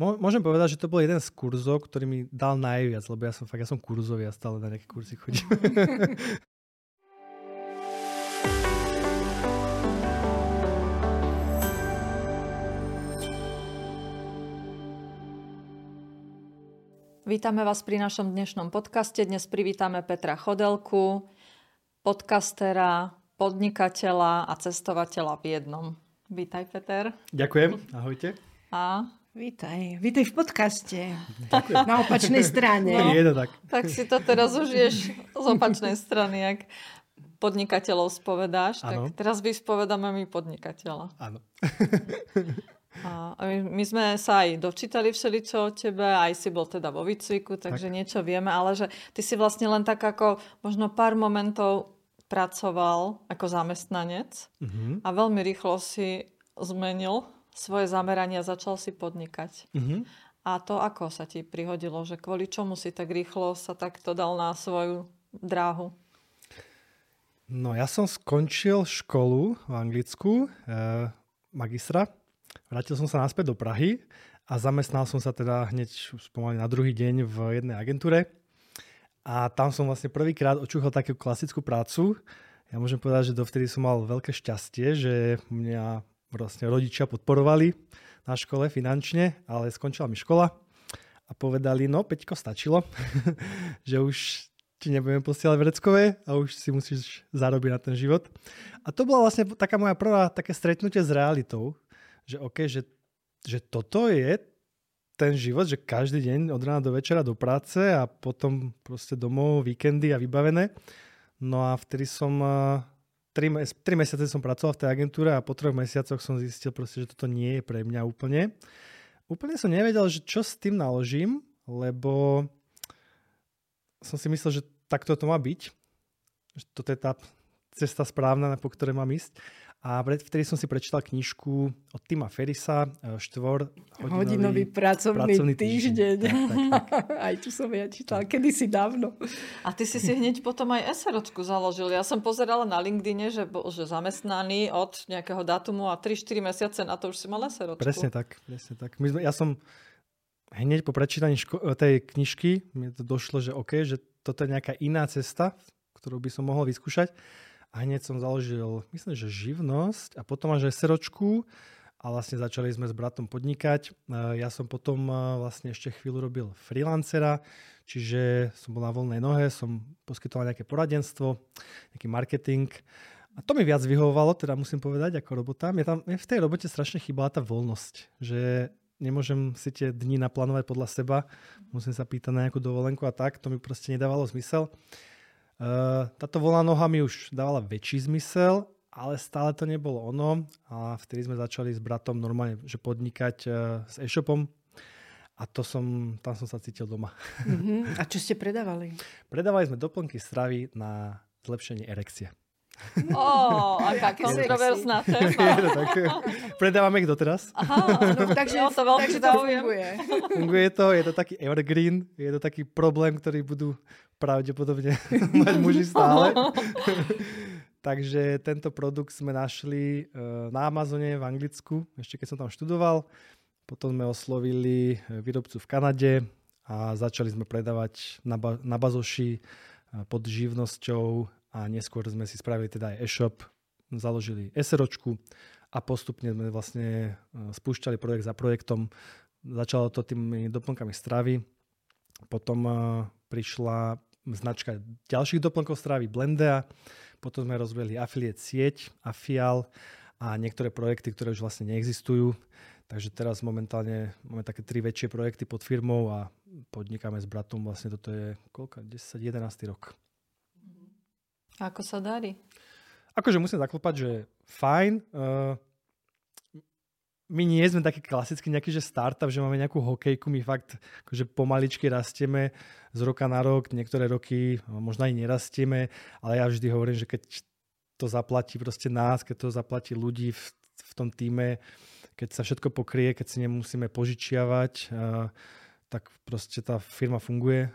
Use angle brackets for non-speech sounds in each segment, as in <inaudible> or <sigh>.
Môžem povedať, že to bol jeden z kurzov, ktorý mi dal najviac, lebo ja som fakt, ja som kurzový a stále na nejaké kurzy chodím. <laughs> Vítame vás pri našom dnešnom podcaste. Dnes privítame Petra Chodelku, podcastera, podnikateľa a cestovateľa v jednom. Vítaj, Peter. Ďakujem, <laughs> ahojte. A Vítaj, vítaj v podcaste. Ďakujem. Na opačnej strane. No, je to tak. Tak si to teraz užiješ z opačnej strany, ak podnikateľov spovedáš, ano. tak teraz vyspovedáme my podnikateľa. Áno. A my sme sa aj dočítali všeličo o tebe, aj si bol teda vo výcviku, takže tak. niečo vieme, ale že ty si vlastne len tak ako možno pár momentov pracoval ako zamestnanec uh-huh. a veľmi rýchlo si zmenil svoje zamerania, začal si podnikať. Uh-huh. A to ako sa ti prihodilo, že kvôli čomu si tak rýchlo sa takto dal na svoju dráhu? No ja som skončil školu v Anglicku, eh, magistra. Vrátil som sa naspäť do Prahy a zamestnal som sa teda hneď pomaly na druhý deň v jednej agentúre. A tam som vlastne prvýkrát očúchal takú klasickú prácu. Ja môžem povedať, že dovtedy som mal veľké šťastie, že mňa vlastne rodičia podporovali na škole finančne, ale skončila mi škola a povedali, no Peťko, stačilo, <laughs> že už ti nebudeme posielať vreckové a už si musíš zarobiť na ten život. A to bola vlastne taká moja prvá také stretnutie s realitou, že OK, že, že toto je ten život, že každý deň od rána do večera do práce a potom proste domov, víkendy a vybavené. No a vtedy som 3, 3 mesiace som pracoval v tej agentúre a po troch mesiacoch som zistil proste, že toto nie je pre mňa úplne. Úplne som nevedel, že čo s tým naložím, lebo som si myslel, že takto to má byť. Že toto je tá cesta správna, po ktorej mám ísť. A vtedy som si prečítal knižku od Tima Ferisa, e, štvor hodinový, hodinový pracovný, pracovný týždeň. týždeň. Tak, tak, tak. <laughs> aj tu som ja čítal, kedysi dávno. A ty si si hneď potom aj SROčku založil. Ja som pozerala na LinkedIn, že bol že zamestnaný od nejakého datumu a 3-4 mesiace na to už si mal SROčku. Presne tak. Presne tak. My sme, ja som hneď po prečítaní ško- tej knižky mi to došlo, že OK, že toto je nejaká iná cesta, ktorú by som mohol vyskúšať a hneď som založil, myslím, že živnosť a potom až seročku a vlastne začali sme s bratom podnikať. Ja som potom vlastne ešte chvíľu robil freelancera, čiže som bol na voľnej nohe, som poskytoval nejaké poradenstvo, nejaký marketing. A to mi viac vyhovovalo, teda musím povedať, ako robota. Mne, tam, mne v tej robote strašne chýbala tá voľnosť, že nemôžem si tie dni naplánovať podľa seba, musím sa pýtať na nejakú dovolenku a tak, to mi proste nedávalo zmysel. Uh, táto voľná noha mi už dávala väčší zmysel, ale stále to nebolo ono a vtedy sme začali s bratom normálne že podnikať uh, s e-shopom a to som, tam som sa cítil doma. Uh-huh. A čo ste predávali? <laughs> Predávali sme doplnky stravy na zlepšenie erekcie. Ó, oh, aká kontroverzná téma. <laughs> Predávame ich doteraz. Aha, no, <laughs> takže, no, to takže to funguje. Funguje to, je to taký evergreen, je to taký problém, ktorý budú pravdepodobne <laughs> mať muži stále. Takže tento produkt sme našli e, na Amazone v Anglicku, ešte keď som tam študoval. Potom sme oslovili e, výrobcu v Kanade a začali sme predávať na, ba- na bazoši e, pod živnosťou a neskôr sme si spravili teda aj e-shop, založili SROčku a postupne sme vlastne spúšťali projekt za projektom. Začalo to tými doplnkami stravy, potom prišla značka ďalších doplnkov stravy Blendea, potom sme rozbehli affiliate sieť, Afial a niektoré projekty, ktoré už vlastne neexistujú. Takže teraz momentálne máme také tri väčšie projekty pod firmou a podnikáme s bratom. Vlastne toto je koľko? 10, 11 rok. Ako sa darí? Akože musím zaklopať, že fajn. Uh, my nie sme taký klasický nejaký, že startup, že máme nejakú hokejku, my fakt akože pomaličky rastieme z roka na rok, niektoré roky možno aj nerastieme, ale ja vždy hovorím, že keď to zaplatí proste nás, keď to zaplatí ľudí v, v tom týme, keď sa všetko pokrie, keď si nemusíme požičiavať, tak proste tá firma funguje.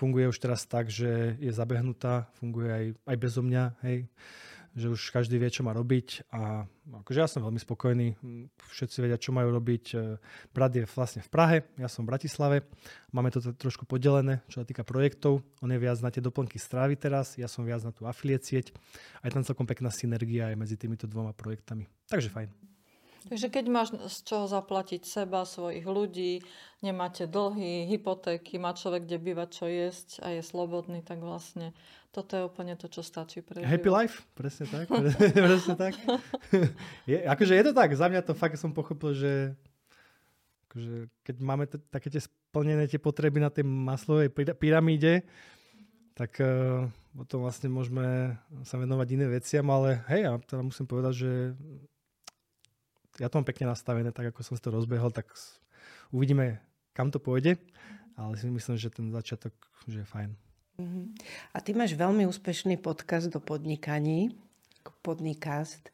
Funguje už teraz tak, že je zabehnutá, funguje aj, aj bezo mňa, hej že už každý vie, čo má robiť a akože ja som veľmi spokojný. Všetci vedia, čo majú robiť. E, brat je vlastne v Prahe, ja som v Bratislave. Máme to trošku podelené, čo sa týka projektov. On je viac na tie doplnky strávy teraz, ja som viac na tú afiliate sieť. A je tam celkom pekná synergia aj medzi týmito dvoma projektami. Takže fajn. Takže keď máš z čoho zaplatiť seba, svojich ľudí, nemáte dlhy, hypotéky, má človek kde bývať, čo jesť a je slobodný, tak vlastne toto je úplne to, čo stačí pre Happy life, presne tak. <laughs> presne tak. Je, akože je to tak, za mňa to fakt som pochopil, že akože keď máme t- také tie splnené tie potreby na tej maslovej pyramíde, tak uh, potom vlastne môžeme sa venovať iné veciam, ale hej, ja teda musím povedať, že ja to mám pekne nastavené, tak ako som si to rozbehol, tak uvidíme, kam to pôjde, ale si myslím, že ten začiatok že je fajn. Uh-huh. A ty máš veľmi úspešný podcast do podnikaní, podnikast.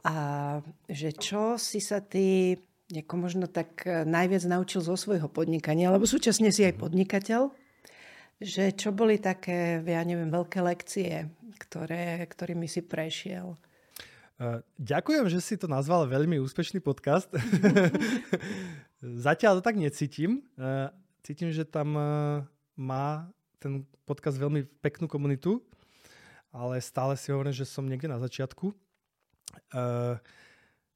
A že čo si sa ty ako možno tak eh, najviac naučil zo svojho podnikania, lebo súčasne si aj mhm. podnikateľ, že čo boli také, ja neviem, veľké lekcie, ktoré, ktorými si prešiel? Ďakujem, že si to nazval veľmi úspešný podcast. <laughs> Zatiaľ to tak necítim. Cítim, že tam má ten podcast veľmi peknú komunitu, ale stále si hovorím, že som niekde na začiatku.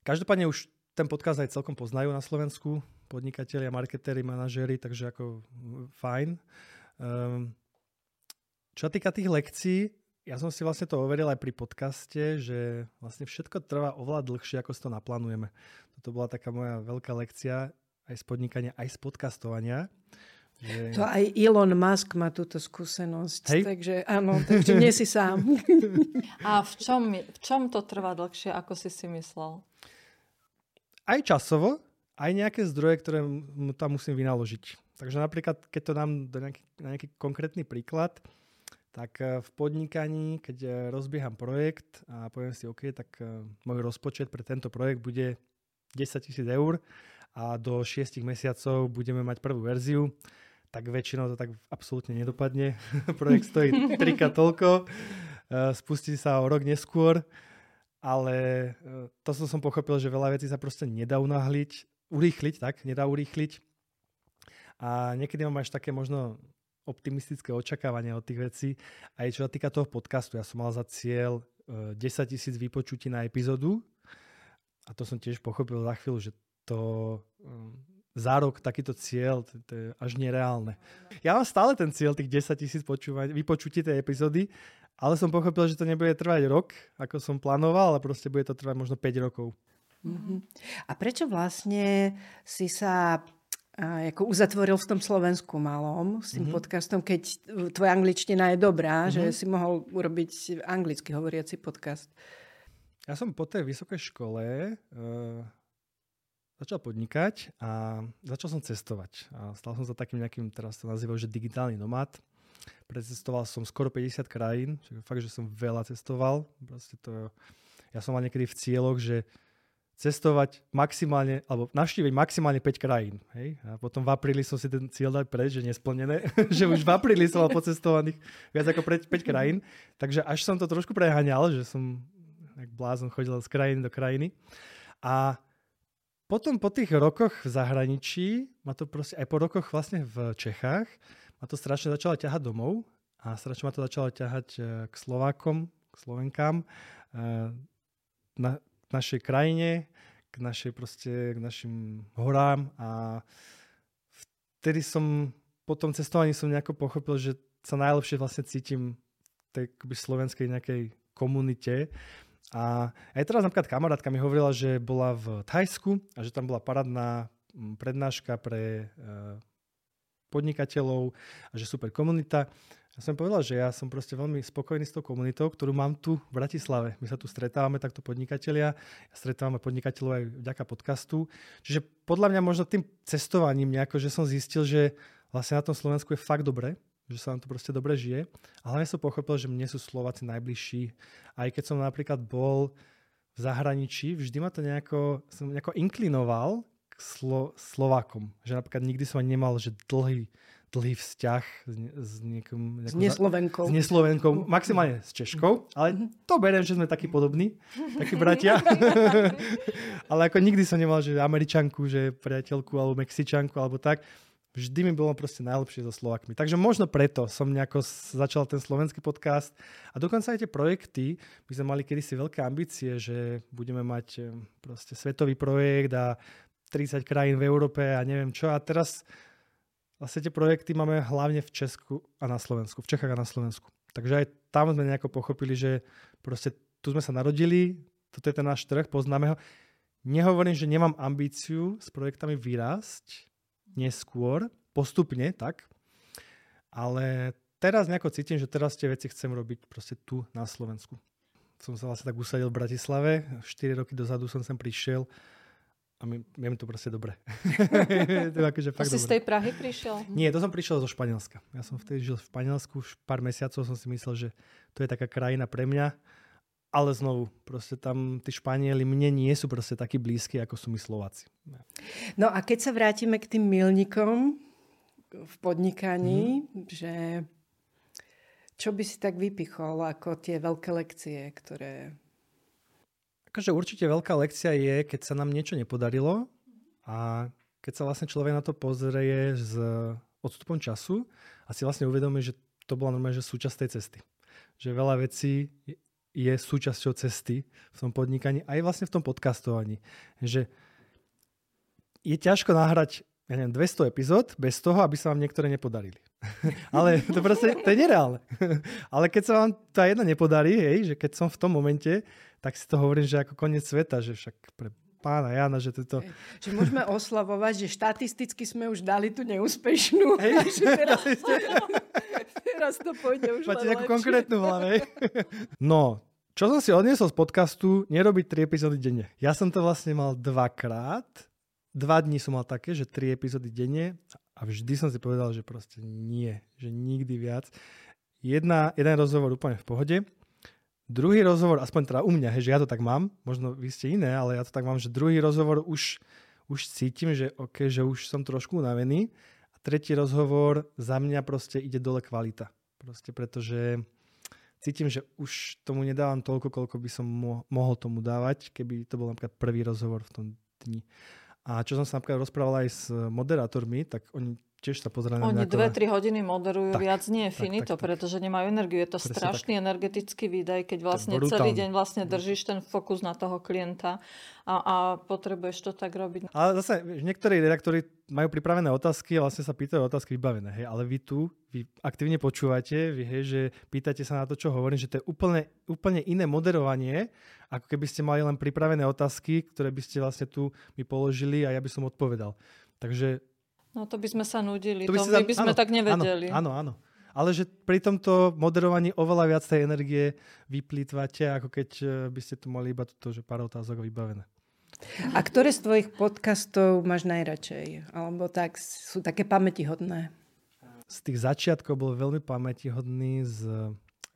Každopádne už ten podcast aj celkom poznajú na Slovensku, podnikatelia, marketéri, manažéri, takže ako fajn. Čo sa týka tých lekcií, ja som si vlastne to overil aj pri podcaste, že vlastne všetko trvá oveľa dlhšie, ako si to naplánujeme. Toto bola taká moja veľká lekcia aj z podnikania, aj z podcastovania. Že... To aj Elon Musk má túto skúsenosť, Hej? takže áno, takže nie si sám. <laughs> A v čom, v čom to trvá dlhšie, ako si si myslel? Aj časovo, aj nejaké zdroje, ktoré mu tam musím vynaložiť. Takže napríklad, keď to dám do nejaký, na nejaký konkrétny príklad, tak eh, v podnikaní, keď eh, rozbieham projekt a poviem si, OK, tak eh, môj rozpočet pre tento projekt bude 10 tisíc eur a do 6 mesiacov budeme mať prvú verziu, tak väčšinou to tak absolútne nedopadne. <laughs> projekt stojí trika toľko, spustí sa o rok neskôr, ale to som, pochopil, že veľa vecí sa proste nedá unáhliť, urýchliť, tak, nedá urýchliť. A niekedy mám až také možno optimistické očakávania od tých vecí. Aj čo sa týka toho podcastu, ja som mal za cieľ 10 e, tisíc vypočutí na epizódu a to som tiež pochopil za chvíľu, že to um, za rok takýto cieľ, to, to je až nereálne. Ja mám stále ten cieľ tých 10 tisíc vypočutí tej epizódy, ale som pochopil, že to nebude trvať rok, ako som plánoval, ale proste bude to trvať možno 5 rokov. Uh-huh. A prečo vlastne si sa ako uzatvoril v tom Slovensku malom s tým mm-hmm. podcastom, keď tvoja angličtina je dobrá, mm-hmm. že si mohol urobiť anglicky hovoriaci podcast. Ja som po tej vysokej škole uh, začal podnikať a začal som cestovať. A stal som sa takým nejakým, teraz to nazývajú, že digitálny nomad. Precestoval som skoro 50 krajín, fakt, že som veľa cestoval. Proste to, ja som mal niekedy v cieľoch, že cestovať maximálne, alebo navštíviť maximálne 5 krajín. Hej? A potom v apríli som si ten cieľ dal preč, že nesplnené, <laughs> že už v apríli som mal pocestovaných viac ako 5 krajín. Takže až som to trošku preháňal, že som jak blázon chodil z krajiny do krajiny. A potom po tých rokoch v zahraničí, ma to proste, aj po rokoch vlastne v Čechách, ma to strašne začalo ťahať domov a strašne ma to začalo ťahať e, k Slovákom, k Slovenkám. E, na, našej krajine, k našej proste, k našim horám a vtedy som po tom cestovaní som nejako pochopil, že sa najlepšie vlastne cítim tej slovenskej nejakej komunite. A aj teraz napríklad kamarátka mi hovorila, že bola v Thajsku a že tam bola parádna prednáška pre eh, podnikateľov a že super komunita. Ja som povedal, že ja som proste veľmi spokojný s tou komunitou, ktorú mám tu v Bratislave. My sa tu stretávame takto podnikatelia, ja stretávame podnikateľov aj vďaka podcastu. Čiže podľa mňa možno tým cestovaním nejako, že som zistil, že vlastne na tom Slovensku je fakt dobre, že sa nám to proste dobre žije. A hlavne som pochopil, že mne sú Slováci najbližší. Aj keď som napríklad bol v zahraničí, vždy ma to nejako, som nejako inklinoval k Slo- Slovákom. Že napríklad nikdy som ani nemal, že dlhý, dlhý vzťah s, ne- s niekom... S neslovenkou. S neslovenkou, maximálne s Češkou, ale to beriem, že sme takí podobní, <laughs> takí bratia. ale ako nikdy som nemal, že Američanku, že priateľku, alebo Mexičanku, alebo tak. Vždy mi bolo proste najlepšie so Slovakmi. Takže možno preto som nejako začal ten slovenský podcast. A dokonca aj tie projekty, my sme mali kedysi veľké ambície, že budeme mať proste svetový projekt a 30 krajín v Európe a neviem čo. A teraz vlastne tie projekty máme hlavne v Česku a na Slovensku, v Čechách a na Slovensku. Takže aj tam sme nejako pochopili, že proste tu sme sa narodili, toto je ten náš trh, poznáme ho. Nehovorím, že nemám ambíciu s projektami vyrásť neskôr, postupne, tak. Ale teraz nejako cítim, že teraz tie veci chcem robiť proste tu na Slovensku. Som sa vlastne tak usadil v Bratislave, 4 roky dozadu som sem prišiel a mi, je mi to proste dobre. <laughs> to je akože To fakt si z dobre. tej Prahy prišiel? Nie, to som prišiel zo Španielska. Ja som vtedy žil v Španielsku, už pár mesiacov som si myslel, že to je taká krajina pre mňa. Ale znovu, proste tam tí Španieli mne nie sú proste takí blízki, ako sú my Slováci. No a keď sa vrátime k tým milníkom v podnikaní, mm. že čo by si tak vypichol ako tie veľké lekcie, ktoré... Akože určite veľká lekcia je, keď sa nám niečo nepodarilo a keď sa vlastne človek na to pozrie s odstupom času a si vlastne uvedomí, že to bola normálne že súčasť tej cesty. Že veľa vecí je súčasťou cesty v tom podnikaní, aj vlastne v tom podcastovaní. Že je ťažko nahrať ja neviem, 200 epizód bez toho, aby sa vám niektoré nepodarili. Ale to proste, to je nereálne. Ale keď sa vám tá jedna nepodarí, hej, že keď som v tom momente, tak si to hovorím, že ako koniec sveta, že však pre pána Jana, že toto... Že môžeme oslavovať, že štatisticky sme už dali tú neúspešnú. Hej, <laughs> Že teraz, <laughs> teraz to pôjde už Máte nejakú lepšie. konkrétnu hlave. No, čo som si odniesol z podcastu, nerobiť tri epizódy denne. Ja som to vlastne mal dvakrát. Dva dní som mal také, že tri epizódy denne vždy som si povedal, že proste nie, že nikdy viac. Jedna, jeden rozhovor úplne v pohode. Druhý rozhovor, aspoň teda u mňa, hej, že ja to tak mám, možno vy ste iné, ale ja to tak mám, že druhý rozhovor už, už cítim, že OK, že už som trošku unavený. A tretí rozhovor za mňa proste ide dole kvalita. Proste pretože cítim, že už tomu nedávam toľko, koľko by som mo- mohol tomu dávať, keby to bol napríklad prvý rozhovor v tom dni. A čo som sa napríklad rozprával aj s moderátormi, tak oni tiež sa pozerajú na Oni na- tri hodiny moderujú, Tak, viac nie, tak, finito, tak, tak. pretože nemajú energiu. Je to Presne strašný energetický výdaj, keď vlastne celý deň vlastne držíš ten fokus na toho klienta a, a potrebuješ to tak robiť. Ale zase, niektorí redaktori majú pripravené otázky a vlastne sa pýtajú otázky vybavené, hej, ale vy tu, vy aktívne počúvate, vy hej, že pýtate sa na to, čo hovorím, že to je úplne, úplne iné moderovanie, ako keby ste mali len pripravené otázky, ktoré by ste vlastne tu mi položili a ja by som odpovedal. Takže No to by sme sa nudili, to to, by, my by sme áno, tak nevedeli. Áno, áno, áno. Ale že pri tomto moderovaní oveľa viac tej energie vyplýtvate, ako keď eh, by ste tu mali iba toto, že pár otázok vybavené. A ktoré z tvojich podcastov máš najradšej? Alebo tak sú také pamätihodné? z tých začiatkov bol veľmi pamätihodný z,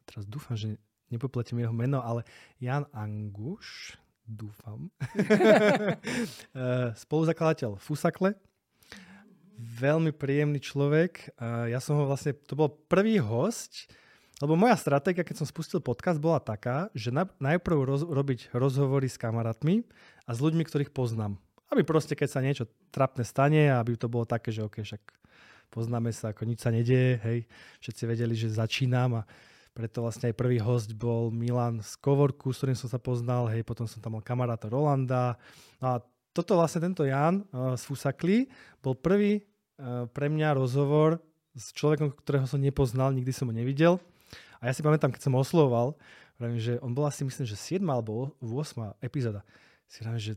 teraz dúfam, že nepopletím jeho meno, ale Jan Anguš, dúfam, <laughs> <laughs> Eh, spoluzakladateľ Fusakle, veľmi príjemný človek. Ja som ho vlastne, to bol prvý host, lebo moja stratégia, keď som spustil podcast, bola taká, že na, najprv roz, robiť rozhovory s kamarátmi a s ľuďmi, ktorých poznám. Aby proste, keď sa niečo trapné stane, aby to bolo také, že OK, však poznáme sa, ako nič sa nedieje, hej, všetci vedeli, že začínam a preto vlastne aj prvý host bol Milan z Kovorku, s ktorým som sa poznal, hej, potom som tam mal kamaráta Rolanda. No a toto vlastne tento Jan uh, z Fusakli bol prvý pre mňa rozhovor s človekom, ktorého som nepoznal, nikdy som ho nevidel. A ja si pamätám, keď som oslovoval, vravím, že on bol asi myslím, že 7 alebo 8 epizóda. Si vravím, že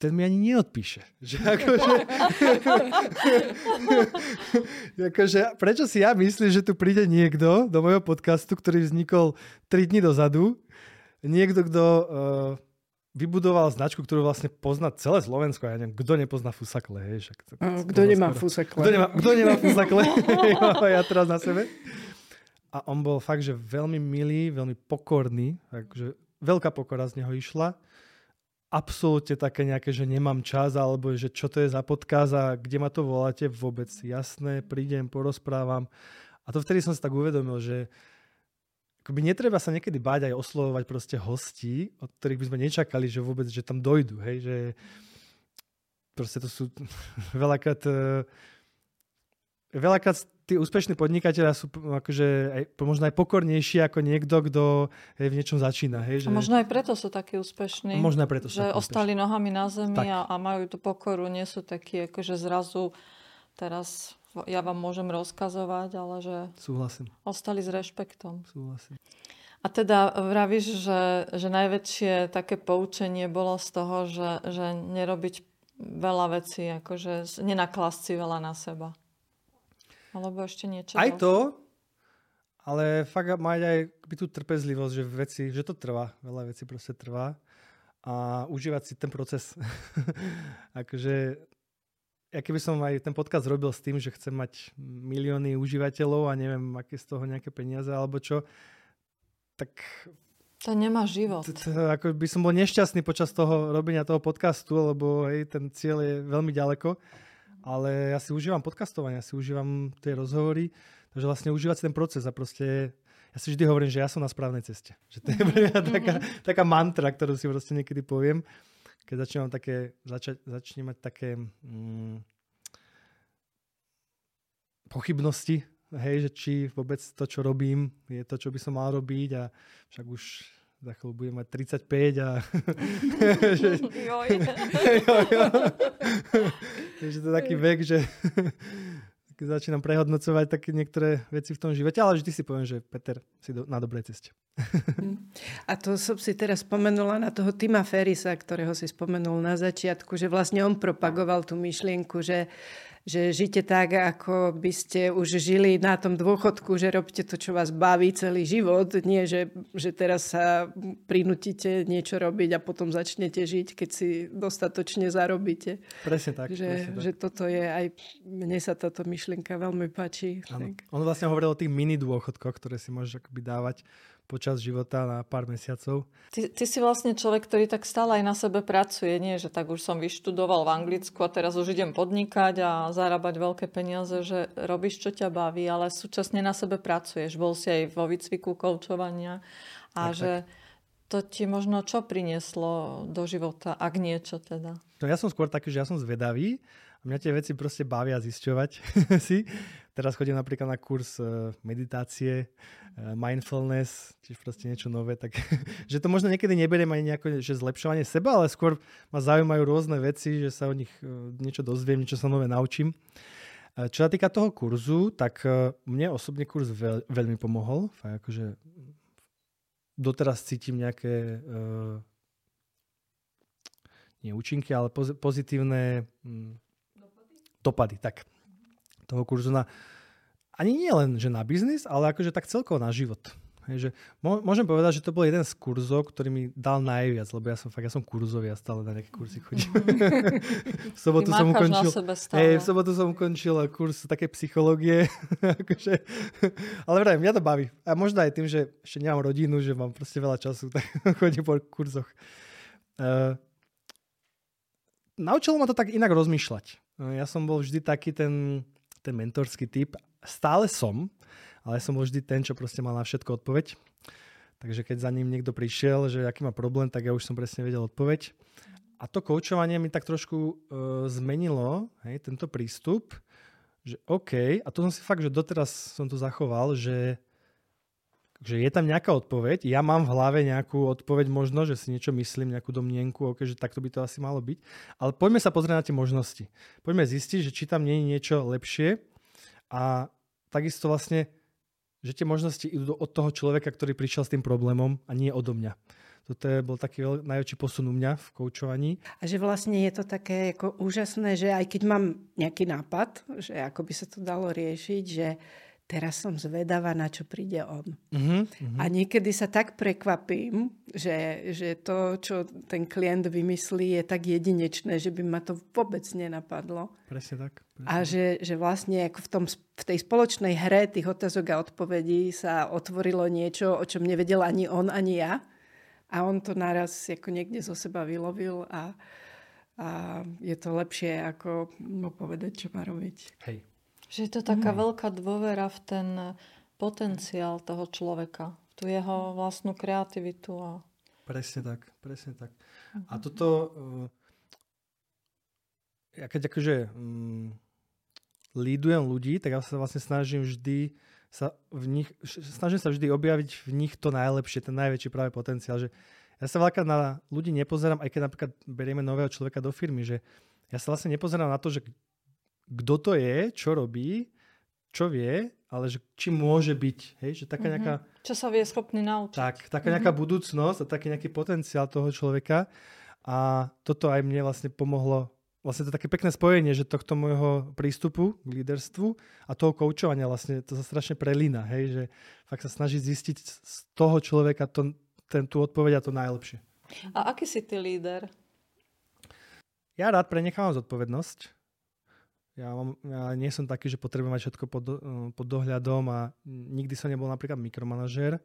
ten mi ani neodpíše. <laughs> Že akože, <laughs> akože, prečo si ja myslím, že tu príde niekto do môjho podcastu, ktorý vznikol 3 dní dozadu, niekto, kto uh, vybudoval značku, ktorú vlastne pozná celé Slovensko. Ja neviem, kto nepozná Fusakle. Hej, však to, to Kto nemá skoro. fusakle? Kto nemá, kto nemá Fusakle? <laughs> ja teraz na sebe. A on bol fakt, že veľmi milý, veľmi pokorný. Takže veľká pokora z neho išla. absolútne také nejaké, že nemám čas, alebo že čo to je za podkaz a kde ma to voláte vôbec. Jasné, prídem, porozprávam. A to vtedy som si tak uvedomil, že akoby netreba sa niekedy báť aj oslovovať proste hostí, od ktorých by sme nečakali, že vôbec, že tam dojdu, hej, že proste to sú <laughs> veľakrát uh, veľakrát tí úspešní podnikatelia sú akože aj, možno aj pokornejší ako niekto, kto hej, v niečom začína. Hej, že... A možno aj preto sú takí úspešní. A možno aj preto sú Že ostali úspešní. nohami na zemi a, a majú tú pokoru, nie sú takí akože zrazu teraz ja vám môžem rozkazovať, ale že Súhlasím. ostali s rešpektom. Súhlasím. A teda vravíš, že, že najväčšie také poučenie bolo z toho, že, že nerobiť veľa vecí, akože nenaklasť si veľa na seba. Alebo ešte niečo? Aj to, ale fakt mať aj tú trpezlivosť, že veci, že to trvá. Veľa vecí proste trvá. A užívať si ten proces. <laughs> akože ja keby som aj ten podcast robil s tým, že chcem mať milióny užívateľov a neviem, aké z toho nejaké peniaze alebo čo, tak... To nemá život. Ako by som bol nešťastný počas toho robenia toho podcastu, lebo hej, ten cieľ je veľmi ďaleko ale ja si užívam podcastovanie, ja si užívam tie rozhovory, takže vlastne užívať si ten proces a proste ja si vždy hovorím, že ja som na správnej ceste. Že to je mm-hmm. <laughs> taká, taká mantra, ktorú si proste niekedy poviem, keď začnem, také, začať, začnem mať také mm, pochybnosti, hej, že či vôbec to, čo robím, je to, čo by som mal robiť a však už za chvíľu budem mať 35 a... <laughs> že... Joj. <laughs> jo, jo. Takže to je taký vek, že začínam prehodnocovať také niektoré veci v tom živote, ale vždy si poviem, že Peter si do, na dobrej ceste. A to som si teraz spomenula na toho Tima Ferisa, ktorého si spomenul na začiatku, že vlastne on propagoval tú myšlienku, že že žite tak, ako by ste už žili na tom dôchodku, že robte to, čo vás baví celý život. Nie, že, že teraz sa prinútite niečo robiť a potom začnete žiť, keď si dostatočne zarobíte. Presne tak. Že, presne tak. že toto je aj... Mne sa táto myšlienka veľmi páči. Tak. On vlastne hovoril o tých mini dôchodkoch, ktoré si môžeš akoby dávať počas života na pár mesiacov. Ty, ty si vlastne človek, ktorý tak stále aj na sebe pracuje, nie? Že tak už som vyštudoval v Anglicku a teraz už idem podnikať a zarábať veľké peniaze, že robíš, čo ťa baví, ale súčasne na sebe pracuješ. Bol si aj vo výcviku koučovania a tak, že tak. to ti možno čo prinieslo do života, ak niečo teda? No ja som skôr taký, že ja som zvedavý a mňa tie veci proste bavia zisťovať <laughs> si. Teraz chodím napríklad na kurz e, meditácie, e, mindfulness, tiež proste niečo nové, tak <laughs> že to možno niekedy neberiem ani nejako, že zlepšovanie seba, ale skôr ma zaujímajú rôzne veci, že sa o nich e, niečo dozviem, niečo sa nové naučím. Čo sa týka toho kurzu, tak mne osobne kurz veľ, veľmi pomohol. Fakt akože doteraz cítim nejaké nie účinky, ale pozitívne mm, dopady tak, toho kurzu na ani nie len, že na biznis, ale akože tak celkovo na život. Hej, že môžem povedať, že to bol jeden z kurzov, ktorý mi dal najviac, lebo ja som fakt, ja som kurzový, ja stále na nejaké kurzy chodím. <laughs> v sobotu som ukončil, hej, v sobotu som ukončil kurz také psychológie. <laughs> akože, ale vrajím, mňa to baví. A možno aj tým, že ešte nemám rodinu, že mám proste veľa času, <laughs> tak chodím po kurzoch. Uh, naučilo ma to tak inak rozmýšľať. No, ja som bol vždy taký ten, ten mentorský typ. Stále som, ale som bol vždy ten, čo proste mal na všetko odpoveď. Takže keď za ním niekto prišiel, že aký má problém, tak ja už som presne vedel odpoveď. A to koučovanie mi tak trošku uh, zmenilo, hej, tento prístup, že OK, a to som si fakt, že doteraz som to zachoval, že že je tam nejaká odpoveď, ja mám v hlave nejakú odpoveď možno, že si niečo myslím, nejakú domnienku, okay, že takto by to asi malo byť, ale poďme sa pozrieť na tie možnosti. Poďme zistiť, že či tam nie je niečo lepšie a takisto vlastne, že tie možnosti idú od toho človeka, ktorý prišiel s tým problémom a nie odo mňa. Toto je, bol taký najväčší posun u mňa v koučovaní. A že vlastne je to také ako úžasné, že aj keď mám nejaký nápad, že ako by sa to dalo riešiť, že teraz som zvedavá, na čo príde on. Uh-huh, uh-huh. A niekedy sa tak prekvapím, že, že to, čo ten klient vymyslí, je tak jedinečné, že by ma to vôbec nenapadlo. Presne tak. Presne. A že, že vlastne ako v, tom, v tej spoločnej hre tých otázok a odpovedí sa otvorilo niečo, o čom nevedel ani on, ani ja. a on to naraz ako niekde zo seba vylovil a, a je to lepšie, ako mu povedať, čo má robiť. Hej. Že je to taká mm. veľká dôvera v ten potenciál toho človeka, v tú jeho vlastnú kreativitu. A... Presne tak, presne tak. A mhm. toto, uh, ja keď akože um, lídujem ľudí, tak ja sa vlastne snažím vždy sa v nich, snažím sa vždy objaviť v nich to najlepšie, ten najväčší práve potenciál, že ja sa veľká na ľudí nepozerám, aj keď napríklad berieme nového človeka do firmy, že ja sa vlastne nepozerám na to, že kto to je, čo robí, čo vie, ale že či môže byť, hej, že taká mm-hmm. nejaká... Čo sa vie schopný naučiť. Tak, taká mm-hmm. nejaká budúcnosť a taký nejaký potenciál toho človeka a toto aj mne vlastne pomohlo vlastne to také pekné spojenie, že tohto môjho prístupu k líderstvu a toho koučovania vlastne to sa strašne prelína, hej, že fakt sa snaží zistiť z toho človeka to, ten, tú odpoveď a to najlepšie. A aký si ty líder? Ja rád prenechávam zodpovednosť. Ja, mám, ja nie som taký, že potrebujem mať všetko pod, pod dohľadom a nikdy som nebol napríklad mikromanažér.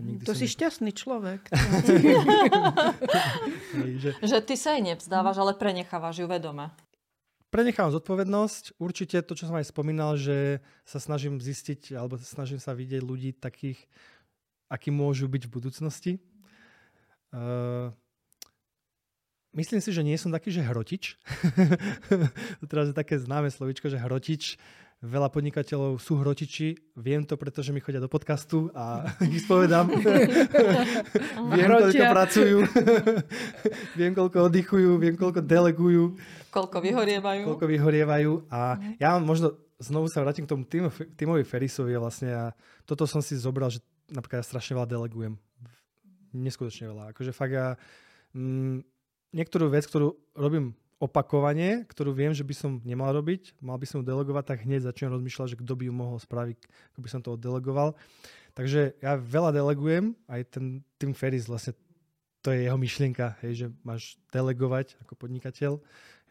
Nikdy to si ne... šťastný človek. <laughs> <laughs> že... že ty sa aj nevzdávaš, ale prenechávaš ju vedome. Prenechávam zodpovednosť. Určite to, čo som aj spomínal, že sa snažím zistiť, alebo snažím sa vidieť ľudí takých, akí môžu byť v budúcnosti. Uh, myslím si, že nie som taký, že hrotič. to <laughs> teraz je také známe slovičko, že hrotič Veľa podnikateľov sú hrotiči. Viem to, pretože mi chodia do podcastu a <laughs> ich spovedám. <laughs> viem, koľko pracujú. viem, koľko oddychujú. Viem, koľko delegujú. Koľko vyhorievajú. Koľko vyhorievajú. A mhm. ja možno znovu sa vrátim k tomu Timo, Timovi Ferisovi vlastne a toto som si zobral, že napríklad ja strašne veľa delegujem. Neskutočne veľa. Akože fakt ja mm, niektorú vec, ktorú robím opakovanie, ktorú viem, že by som nemal robiť, mal by som ju delegovať, tak hneď začnem rozmýšľať, že kto by ju mohol spraviť, ako by som to oddelegoval. Takže ja veľa delegujem, aj ten Tim Ferris vlastne to je jeho myšlienka, hej, že máš delegovať ako podnikateľ.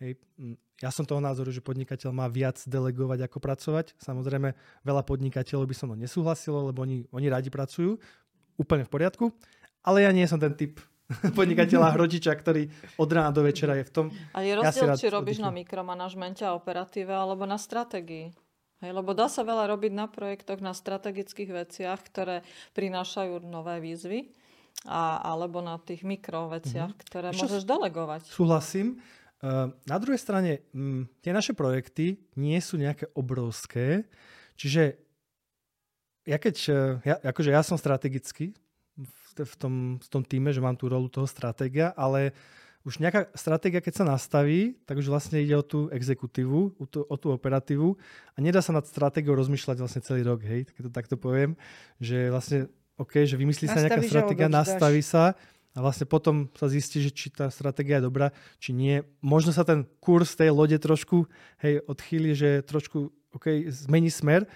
Hej. Mm, ja som toho názoru, že podnikateľ má viac delegovať ako pracovať. Samozrejme, veľa podnikateľov by som to nesúhlasilo, lebo oni, oni radi pracujú, úplne v poriadku, ale ja nie som ten typ <laughs> podnikateľa hrotiča, ktorý od rána do večera je v tom. A je rozdiel, ja či robíš na mikromanažmente a operatíve alebo na stratégii. Hej, lebo dá sa veľa robiť na projektoch, na strategických veciach, ktoré prinášajú nové výzvy, a, alebo na tých mikroveciach, mm-hmm. ktoré Ešte môžeš delegovať. Súhlasím. Uh, na druhej strane, mm, tie naše projekty nie sú nejaké obrovské, čiže ja keď, uh, ja, akože ja som strategický, v tom, v tom týme, že mám tú rolu toho stratégia, ale už nejaká stratégia, keď sa nastaví, tak už vlastne ide o tú exekutívu, o tú, o tú operatívu a nedá sa nad stratégiou rozmýšľať vlastne celý rok, hej, keď to takto poviem, že vlastne, OK, že vymyslí sa nejaká stratégia, nastaví sa a vlastne potom sa zistí, že či tá stratégia je dobrá, či nie. Možno sa ten kurz tej lode trošku, hej, odchýli, že trošku, OK, zmení smer,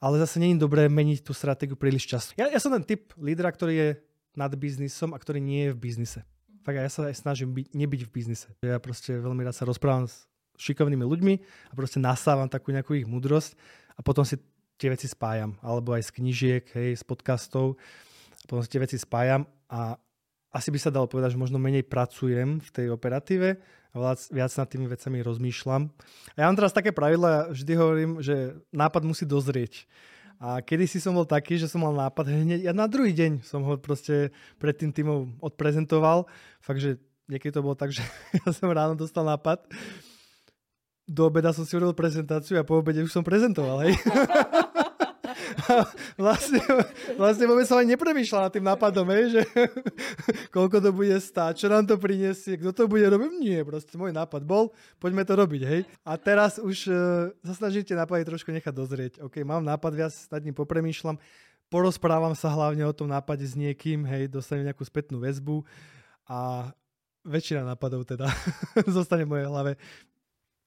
ale zase je dobré meniť tú stratégiu príliš často. Ja, ja som ten typ lídra, ktorý je nad biznisom a ktorý nie je v biznise. Tak ja sa aj snažím byť, nebyť v biznise. Ja proste veľmi rád sa rozprávam s šikovnými ľuďmi a proste nasávam takú nejakú ich múdrosť a potom si tie veci spájam. Alebo aj z knižiek, hej, z podcastov. A potom si tie veci spájam a asi by sa dalo povedať, že možno menej pracujem v tej operatíve a viac nad tými vecami rozmýšľam. A ja mám teraz také pravidla, vždy hovorím, že nápad musí dozrieť. A kedy si som bol taký, že som mal nápad hneď, ja na druhý deň som ho proste pred tým týmom odprezentoval. Fakt, že niekedy to bolo tak, že <laughs> ja som ráno dostal nápad, do obeda som si urobil prezentáciu a po obede už som prezentoval, hej. <laughs> <laughs> vlastne, vlastne vôbec som aj nepremýšľal nad tým nápadom, hej, že <laughs> koľko to bude stáť, čo nám to priniesie, kto to bude robiť. Nie, proste môj nápad bol, poďme to robiť, hej. A teraz už uh, sa snažíte nápady trošku nechať dozrieť. OK, mám nápad, viac nad ním popremýšľam, porozprávam sa hlavne o tom nápade s niekým, hej, dostanem nejakú spätnú väzbu a väčšina nápadov teda <laughs> zostane v mojej hlave.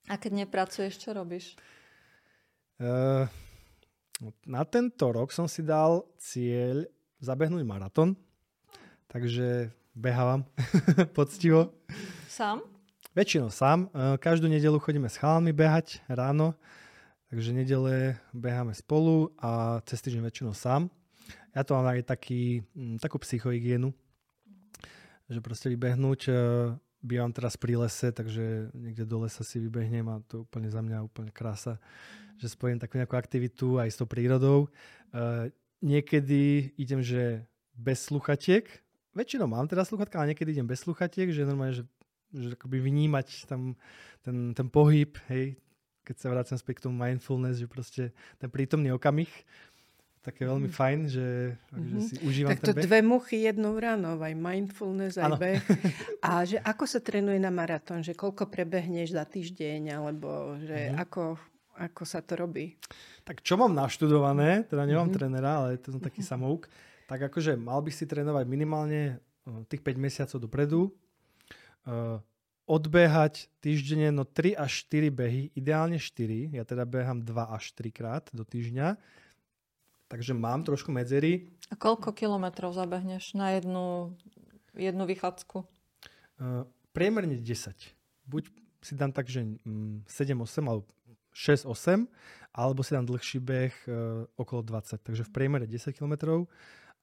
A keď nepracuješ, čo robíš? Uh, na tento rok som si dal cieľ zabehnúť maratón, takže behávam <laughs> poctivo. Sám? Väčšinou sám. E, každú nedelu chodíme s chalami behať ráno, takže nedele beháme spolu a cez týždeň väčšinou sám. Ja to mám aj taký, takú psychohygienu. že proste vybehnúť, e, bývam teraz pri lese, takže niekde do lesa si vybehnem a to úplne za mňa úplne krása, že spojím takú nejakú aktivitu aj s tou prírodou. Uh, niekedy idem, že bez sluchatiek, väčšinou mám teda sluchatka, ale niekedy idem bez sluchatiek, že normálne, že, že akoby vnímať tam ten, ten pohyb, hej, keď sa vrácam späť k tomu mindfulness, že proste ten prítomný okamih, také veľmi mm. fajn, že, mm-hmm. si užívam tak to ten beh. dve muchy jednou ráno, aj mindfulness, aj ano. beh. <laughs> A že ako sa trénuje na maratón? Že koľko prebehneš za týždeň? Alebo že mm-hmm. ako, ako sa to robí? Tak čo mám naštudované, teda nemám mm-hmm. trenera, ale to som taký mm-hmm. samouk, tak akože mal by si trénovať minimálne eh, tých 5 mesiacov dopredu, uh, odbehať týždenne no 3 až 4 behy, ideálne 4, ja teda behám 2 až 3 krát do týždňa, takže mám trošku medzery. A koľko kilometrov zabehneš na jednu, jednu vychádzku? Uh, priemerne 10. Buď si dám tak, že um, 7-8 alebo 6-8, alebo si dám dlhší beh uh, okolo 20. Takže v priemere 10 km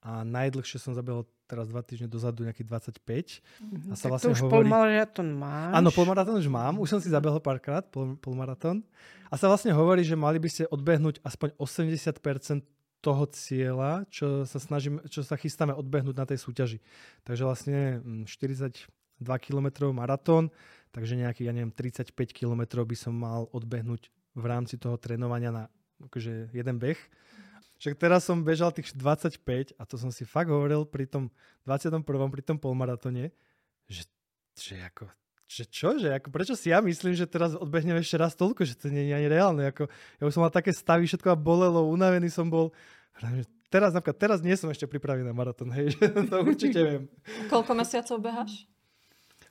a najdlhšie som zabehol teraz dva týždne dozadu nejakých 25. Mm-hmm. A sa tak vlastne to už hovorí... polmaratón máš? Áno, polmaratón už mám. Už som si zabehol párkrát pol, polmaratón. A sa vlastne hovorí, že mali by ste odbehnúť aspoň 80% toho cieľa, čo sa snažím, čo sa chystáme odbehnúť na tej súťaži. Takže vlastne 42 mm, km maratón, takže nejaký, ja neviem, 35 km by som mal odbehnúť v rámci toho trénovania na akože jeden beh. Však teraz som bežal tých 25 a to som si fakt hovoril pri tom 21. pri tom polmaratone, že, že ako, že čo, že ako, prečo si ja myslím, že teraz odbehnem ešte raz toľko, že to nie je ani reálne. Ako, ja už som mal také stavy, všetko a bolelo, unavený som bol. Teraz napríklad, teraz nie som ešte pripravený na maratón, hej, <laughs> že to určite viem. Koľko mesiacov beháš?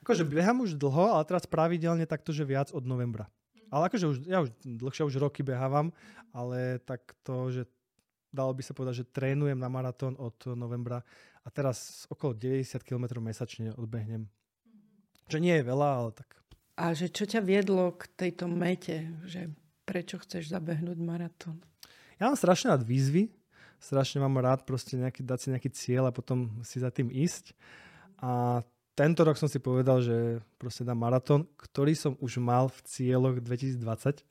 Akože behám už dlho, ale teraz pravidelne takto, že viac od novembra. Ale akože už, ja už dlhšie už roky behávam, ale tak to, že dalo by sa povedať, že trénujem na maratón od novembra a teraz okolo 90 km mesačne odbehnem. Čo nie je veľa, ale tak. A že čo ťa viedlo k tejto mete? Že prečo chceš zabehnúť maratón? Ja mám strašne rád výzvy. Strašne mám rád proste nejaký, dať si nejaký cieľ a potom si za tým ísť. A tento rok som si povedal, že proste dám maratón, ktorý som už mal v cieľoch 2020.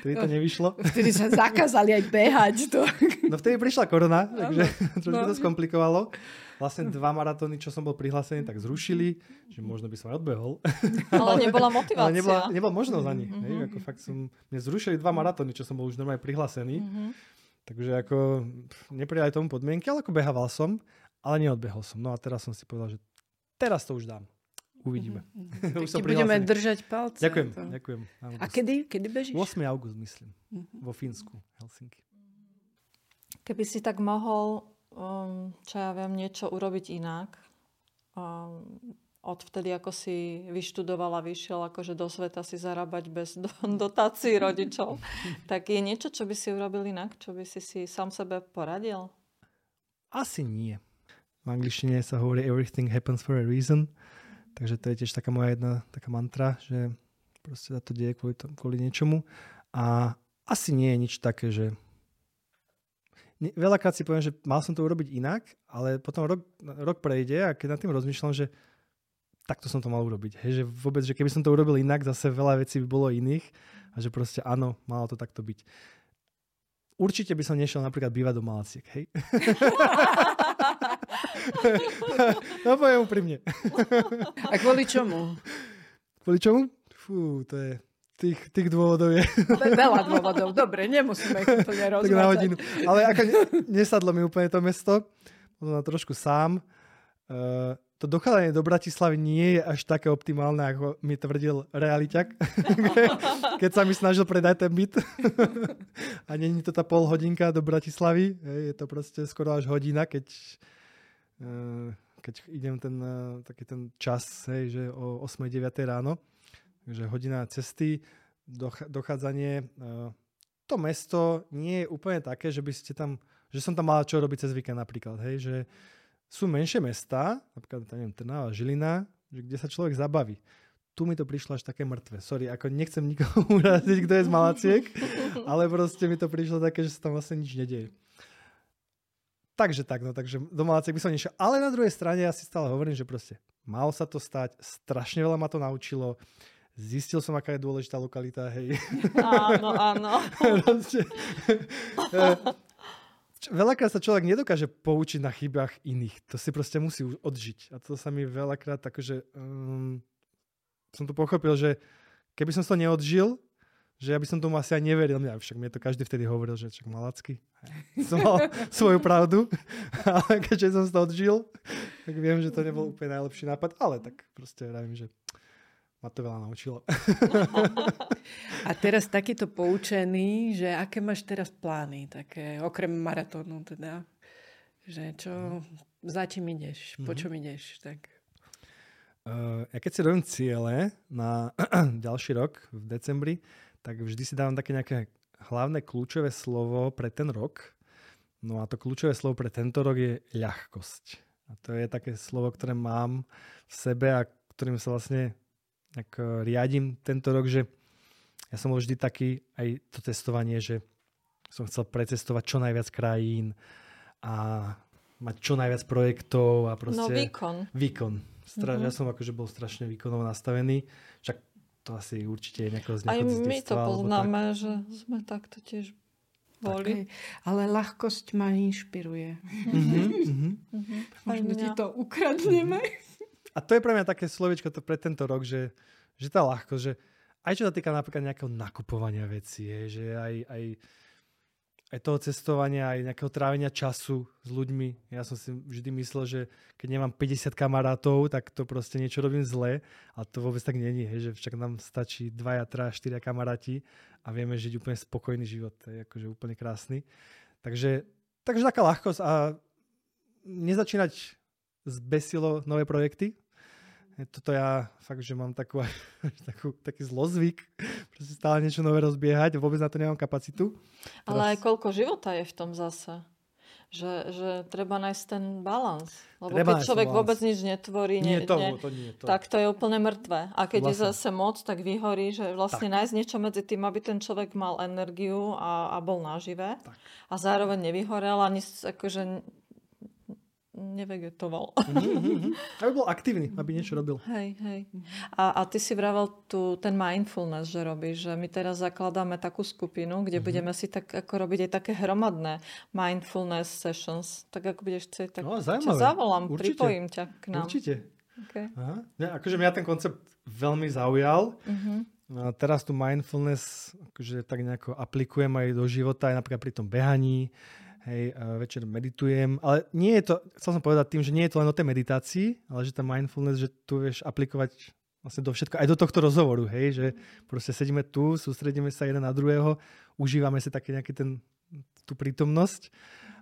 Vtedy <laughs> to nevyšlo. Vtedy sa zakázali aj behať. To. No vtedy prišla korona, takže <laughs> trošku to skomplikovalo. Vlastne dva maratóny, čo som bol prihlásený, tak zrušili, že možno by som aj odbehol. Ale nebola motivácia. Ale nebola, nebola možnosť ani. Mm-hmm. Hej, ako fakt som, mne zrušili dva maratóny, čo som bol už normálne prihlásený. Mm-hmm. Takže ako neprijali tomu podmienky, ale ako behával som ale neodbehol som. No a teraz som si povedal, že teraz to už dám. Uvidíme. <laughs> Mm-hmm. už som budeme držať palce. Ďakujem. To. ďakujem. A kedy, kedy bežíš? 8. august, myslím. Mm-hmm. Vo Fínsku, Helsinki. Keby si tak mohol, um, čo ja viem, niečo urobiť inak, um, od vtedy, ako si vyštudovala, vyšiel akože do sveta si zarábať bez do, <laughs> dotácií rodičov, <laughs> tak je niečo, čo by si urobil inak? Čo by si si sám sebe poradil? Asi nie. V angličtine sa hovorí everything happens for a reason. Takže to je tiež taká moja jedna taká mantra, že proste sa to deje kvôli, tom, kvôli niečomu. A asi nie je nič také, že veľakrát si poviem, že mal som to urobiť inak, ale potom rok, rok prejde a keď nad tým rozmýšľam, že takto som to mal urobiť. Hej, že vôbec, že keby som to urobil inak, zase veľa vecí by bolo iných a že proste áno, malo to takto byť. Určite by som nešiel napríklad bývať do Malaciek, hej? <laughs> <laughs> no poviem úprimne. A kvôli čomu? Kvôli čomu? Fú, to je... Tých, tých dôvodov je... Veľa dôvodov. Dobre, nemusíme ich úplne rozvádzať. Tak na hodinu. Ale ako nesadlo mi úplne to mesto. Možno trošku sám. Uh, to dochádzanie do Bratislavy nie je až také optimálne, ako mi tvrdil realiťak, <laughs> keď sa mi snažil predať ten byt. <laughs> a není to tá pol hodinka do Bratislavy, je to proste skoro až hodina, keď, keď idem ten, eh, taký ten čas, hej, že o 8-9 ráno. Takže hodina cesty, dochádzanie. Eh, to mesto nie je úplne také, že by ste tam, že som tam mal čo robiť cez víkend napríklad, hej, že sú menšie mesta, napríklad neviem, Trnava, Žilina, že kde sa človek zabaví. Tu mi to prišlo až také mŕtve. Sorry, ako nechcem nikoho <laughs> uraziť, kto je z Malaciek, <laughs> ale proste mi to prišlo také, že sa tam vlastne nič nedieje. Takže tak, no takže do Malaciek by som nešiel. Ale na druhej strane ja si stále hovorím, že proste malo sa to stať, strašne veľa ma to naučilo. Zistil som, aká je dôležitá lokalita, hej. Áno, áno. <laughs> eh, veľakrát sa človek nedokáže poučiť na chybách iných. To si proste musí odžiť. A to sa mi veľakrát akože... Um, som to pochopil, že keby som to neodžil, že ja by som tomu asi aj neveril. Mňa, však mne to každý vtedy hovoril, že čak malacky. <laughs> Som mal svoju pravdu, <laughs> ale keďže som to odžil, tak viem, že to nebol úplne najlepší nápad, ale tak proste vravím, že ma to veľa naučilo. <laughs> A teraz takýto poučený, že aké máš teraz plány, také okrem maratónu teda, že čo, za čím ideš, po mhm. čom ideš, tak... Uh, ja keď si robím ciele na <clears throat> ďalší rok v decembri, tak vždy si dávam také nejaké hlavné kľúčové slovo pre ten rok. No a to kľúčové slovo pre tento rok je ľahkosť. A to je také slovo, ktoré mám v sebe a ktorým sa vlastne tak e, riadím tento rok, že ja som bol vždy taký, aj to testovanie, že som chcel precestovať čo najviac krajín a mať čo najviac projektov a proste... No výkon. Výkon. Stra- mm-hmm. Ja som akože bol strašne výkonovo nastavený. To asi určite je nejako z Aj my to poznáme, tak. že sme takto tiež boli. Tak, ale ľahkosť ma inšpiruje. Mm-hmm, mm-hmm. Možno ti to ukradneme. A to je pre mňa také slovičko to pre tento rok, že, že tá ľahkosť, že aj čo sa týka napríklad nejakého nakupovania vecí, je, že aj, aj aj toho cestovania, aj nejakého trávenia času s ľuďmi. Ja som si vždy myslel, že keď nemám 50 kamarátov, tak to proste niečo robím zle, ale to vôbec tak není, hej, že však nám stačí 2, 3, 4 kamaráti a vieme žiť úplne spokojný život. To je akože úplne krásny. Takže, takže taká ľahkosť a nezačínať zbesilo nové projekty, toto ja fakt, že mám takú, <laughs> takú, taký zlozvyk, proste stále niečo nové rozbiehať, vôbec na to nemám kapacitu. Ale Teraz... aj koľko života je v tom zase. Že, že treba nájsť ten balans. Lebo treba keď človek balans. vôbec nič netvorí, nie, ne, to, ne, to nie, to. tak to je úplne mŕtve. A keď vlastne. je zase moc, tak vyhorí, že vlastne tak. nájsť niečo medzi tým, aby ten človek mal energiu a, a bol nažive. Tak. A zároveň nevyhorel ani akože nevegetoval. Mm-hmm, aby bol aktívny, aby niečo robil. Hej, hej. A, a ty si vravel tu ten mindfulness, že robíš, že my teraz zakladáme takú skupinu, kde mm-hmm. budeme si tak ako robiť aj také hromadné mindfulness sessions. Tak ako budeš chcieť, tak no, ťa zavolám, Určite. pripojím ťa k nám. Určite. Okay. Aha. Ja, akože mňa ten koncept veľmi zaujal. Mm-hmm. A teraz tu mindfulness akože tak nejako aplikujem aj do života, aj napríklad pri tom behaní hej, večer meditujem, ale nie je to, chcel som povedať tým, že nie je to len o tej meditácii, ale že tá mindfulness, že tu vieš aplikovať vlastne do všetko, aj do tohto rozhovoru, hej, že proste sedíme tu, sústredíme sa jeden na druhého, užívame si také nejaký ten, tú prítomnosť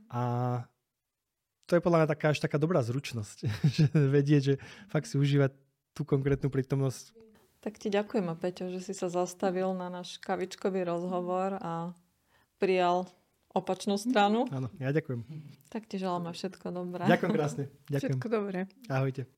a to je podľa mňa taká až taká dobrá zručnosť, <laughs> že vedieť, že fakt si užívať tú konkrétnu prítomnosť. Tak ti ďakujem, Peťo, že si sa zastavil na náš kavičkový rozhovor a prijal opačnú stranu. Áno, ja ďakujem. Tak ti želáme všetko dobré. Ďakujem krásne. <laughs> Ďakujem. Všetko dobré. Ahojte.